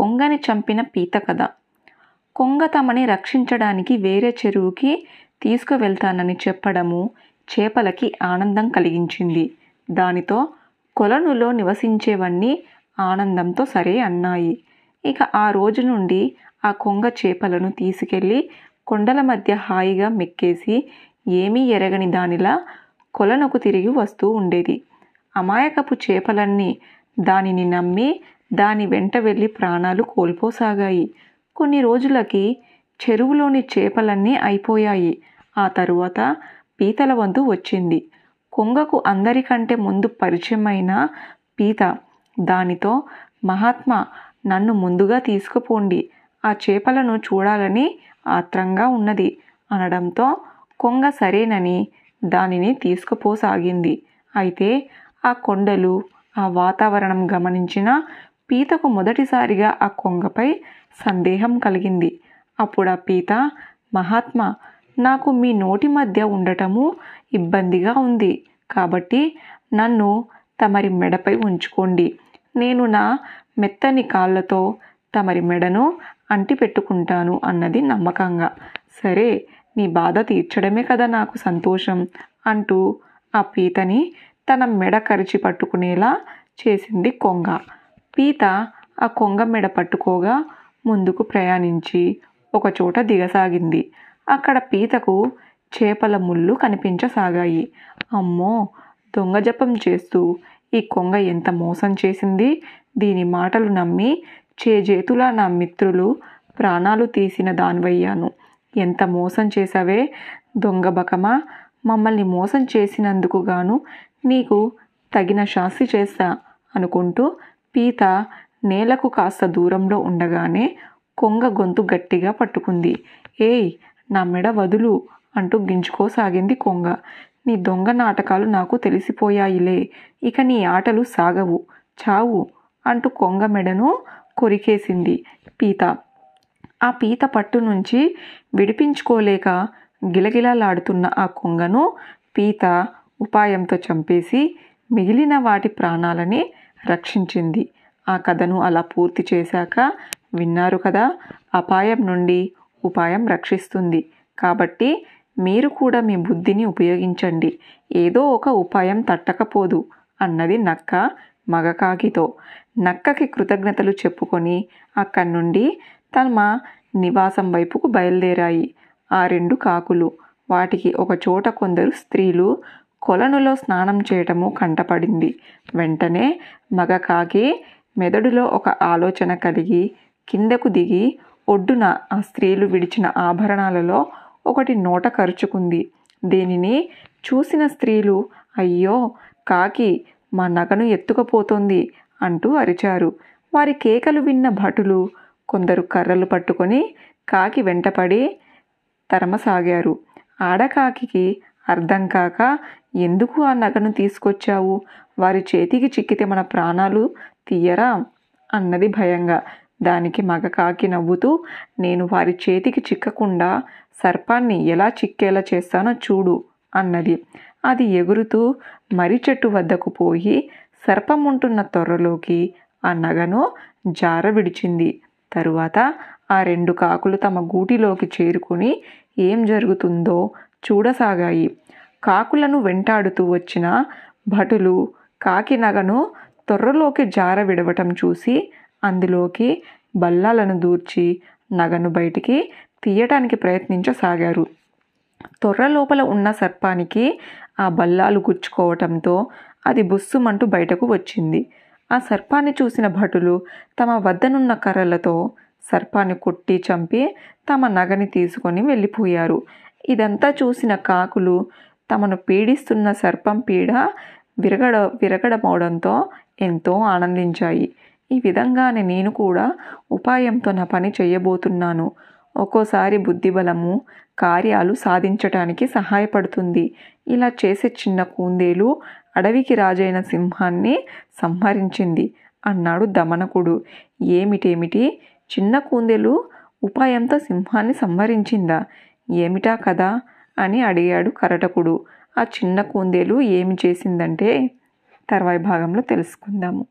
కొంగని చంపిన పీత కథ. కొంగ తమని రక్షించడానికి వేరే చెరువుకి తీసుకువెళ్తానని చెప్పడము చేపలకి ఆనందం కలిగించింది. దానితో కొలనులో నివసించేవన్నీ ఆనందంతో సరే అన్నాయి. ఇక ఆ రోజు నుండి ఆ కొంగ చేపలను తీసుకెళ్ళి కొండల మధ్య హాయిగా మెక్కేసి ఏమీ ఎరగని దానిలా కొలనుకు తిరిగి వస్తూ ఉండేది. అమాయకపు చేపలన్నీ దానిని నమ్మి దాని వెంట వెళ్ళి ప్రాణాలు కోల్పోసాగాయి. కొన్ని రోజులకి చెరువులోని చేపలన్నీ అయిపోయాయి. ఆ తరువాత పీతల వంతు వచ్చింది. కొంగకు అందరికంటే ముందు పరిచయమైన పీత దానితో మహాత్మా నన్ను ముందుగా తీసుకుపోండి. ఆ చేపలను చూడాలని ఆత్రంగా ఉన్నది. అనడంతో కొంగ సరేనని దానిని తీసుకుపోసాగింది. అయితే ఆ కొండలు ఆ వాతావరణం గమనించిన పీతకు మొదటిసారిగా ఆ కొంగపై సందేహం కలిగింది. అప్పుడు ఆ పీత మహాత్మా నాకు మీ నోటి మధ్య ఉండటము ఇబ్బందిగా ఉంది. కాబట్టి నన్ను తమరి మెడపై ఉంచుకోండి. నేను నా మెత్తని కాళ్ళతో తమరి మెడను అంటి పెట్టుకుంటాను అన్నది నమ్మకంగా. సరే నీ బాధ తీర్చడమే కదా నాకు సంతోషం అంటూ ఆ పీతని తన మెడ కరిచి పట్టుకునేలా చేసింది కొంగ. పీత ఆ కొంగ మెడ పట్టుకోగా ముందుకు ప్రయాణించి ఒకచోట దిగసాగింది. అక్కడ పీతకు చేపల ముళ్ళు కనిపించసాగాయి. అమ్మో! దొంగ జపం చేస్తూ ఈ కొంగ ఎంత మోసం చేసింది? దీని మాటలు నమ్మి చేజేతులా నా మిత్రులు ప్రాణాలు తీసిన దానివయ్యాను. ఎంత మోసం చేసావే దొంగ బకమా! మమ్మల్ని మోసం చేసినందుకు గాను నీకు తగిన శాస్తి చేస్తా అనుకుంటూ పీత నేలకు కాస్త దూరంలో ఉండగానే కొంగ గొంతు గట్టిగా పట్టుకుంది. ఏయ్ నా మెడ వదులు అంటూ గింజుకోసాగింది కొంగ. నీ దొంగ నాటకాలు నాకు తెలిసిపోయాయిలే ఇక నీ ఆటలు సాగవు చావు అంటూ కొంగ మెడను కొరికేసింది పీత. ఆ పీత పట్టు నుంచి విడిపించుకోలేక గిలగిలలాడుతున్న ఆ కొంగను పీత ఉపాయంతో చంపేసి మిగిలిన వాటి ప్రాణాలని రక్షించింది. ఆ కథను అలా పూర్తి చేశాక విన్నారు కదా అపాయం నుండి ఉపాయం రక్షిస్తుంది. కాబట్టి మీరు కూడా మీ బుద్ధిని ఉపయోగించండి. ఏదో ఒక ఉపాయం తట్టకపోదు అన్నది నక్క మగకాకితో నక్కకి కృతజ్ఞతలు చెప్పుకొని అక్కడి నుండి తమ నివాసం వైపుకు బయలుదేరాయి. ఆ రెండు కాకులు వాటికి ఒక చోట కొందరు స్త్రీలు కొలనులో స్నానం చేయటము కంటపడింది. వెంటనే మగ కాకి మెదడులో ఒక ఆలోచన కలిగి కిందకు దిగి ఒడ్డున ఆ స్త్రీలు విడిచిన ఆభరణాలలో ఒకటి నోట కరుచుకుంది. దీనిని చూసిన స్త్రీలు అయ్యో కాకి మా నగను ఎత్తుకపోతోంది అంటూ అరిచారు. వారి కేకలు విన్న భటులు కొందరు కర్రలు పట్టుకొని కాకి వెంటపడి తరమసాగారు. ఆడకాకి అర్థం కాక ఎందుకు ఆ నగను తీసుకొచ్చావు? వారి చేతికి చిక్కితే మన ప్రాణాలు తీయరా? అన్నది భయంగా. దానికి మగ కాకి నవ్వుతూ నేను వారి చేతికి చిక్కకుండా సర్పాన్ని ఎలా చిక్కేలా చేస్తానో చూడు అన్నది. అది ఎగురుతూ మర్రి చెట్టు వద్దకు పోయి సర్పం ఉంటున్న తొర్రలోకి ఆ నగను జార విడిచింది. తరువాత ఆ రెండు కాకులు తమ గూటిలోకి చేరుకుని ఏం జరుగుతుందో చూడసాగాయి. కాకులను వెంటాడుతూ వచ్చిన భటులు కాకి నగను తొర్రలోకి జార విడవటం చూసి అందులోకి బల్లాలను దూర్చి నగను బయటికి తీయటానికి ప్రయత్నించసాగారు. తొర్ర లోపల ఉన్న సర్పానికి ఆ బల్లాలు గుచ్చుకోవటంతో అది బుస్సుమంటూ బయటకు వచ్చింది. ఆ సర్పాన్ని చూసిన భటులు తమ వద్దనున్న కర్రలతో సర్పాన్ని కొట్టి చంపి తమ నగని తీసుకొని వెళ్ళిపోయారు. ఇదంతా చూసిన కాకులు తమను పీడిస్తున్న సర్పం పీడ విరగడ విరగడమవడంతో ఎంతో ఆనందించాయి. ఈ విధంగానే నేను కూడా ఉపాయంతో నా పని చేయబోతున్నాను. ఒక్కోసారి బుద్ధిబలము కార్యాలు సాధించటానికి సహాయపడుతుంది. ఇలా చేసే చిన్న కుందేలు అడవికి రాజైన సింహాన్ని సంహరించింది అన్నాడు దమనకుడు. ఏమిటేమిటి? చిన్న కుందేలు ఉపాయంతో సింహాన్ని సంహరించిందా? ఏమిటా కదా? అని అడిగాడు కరటకుడు. ఆ చిన్న కుందేలు ఏమి చేసిందంటే తర్వాయి భాగంలో తెలుసుకుందాము.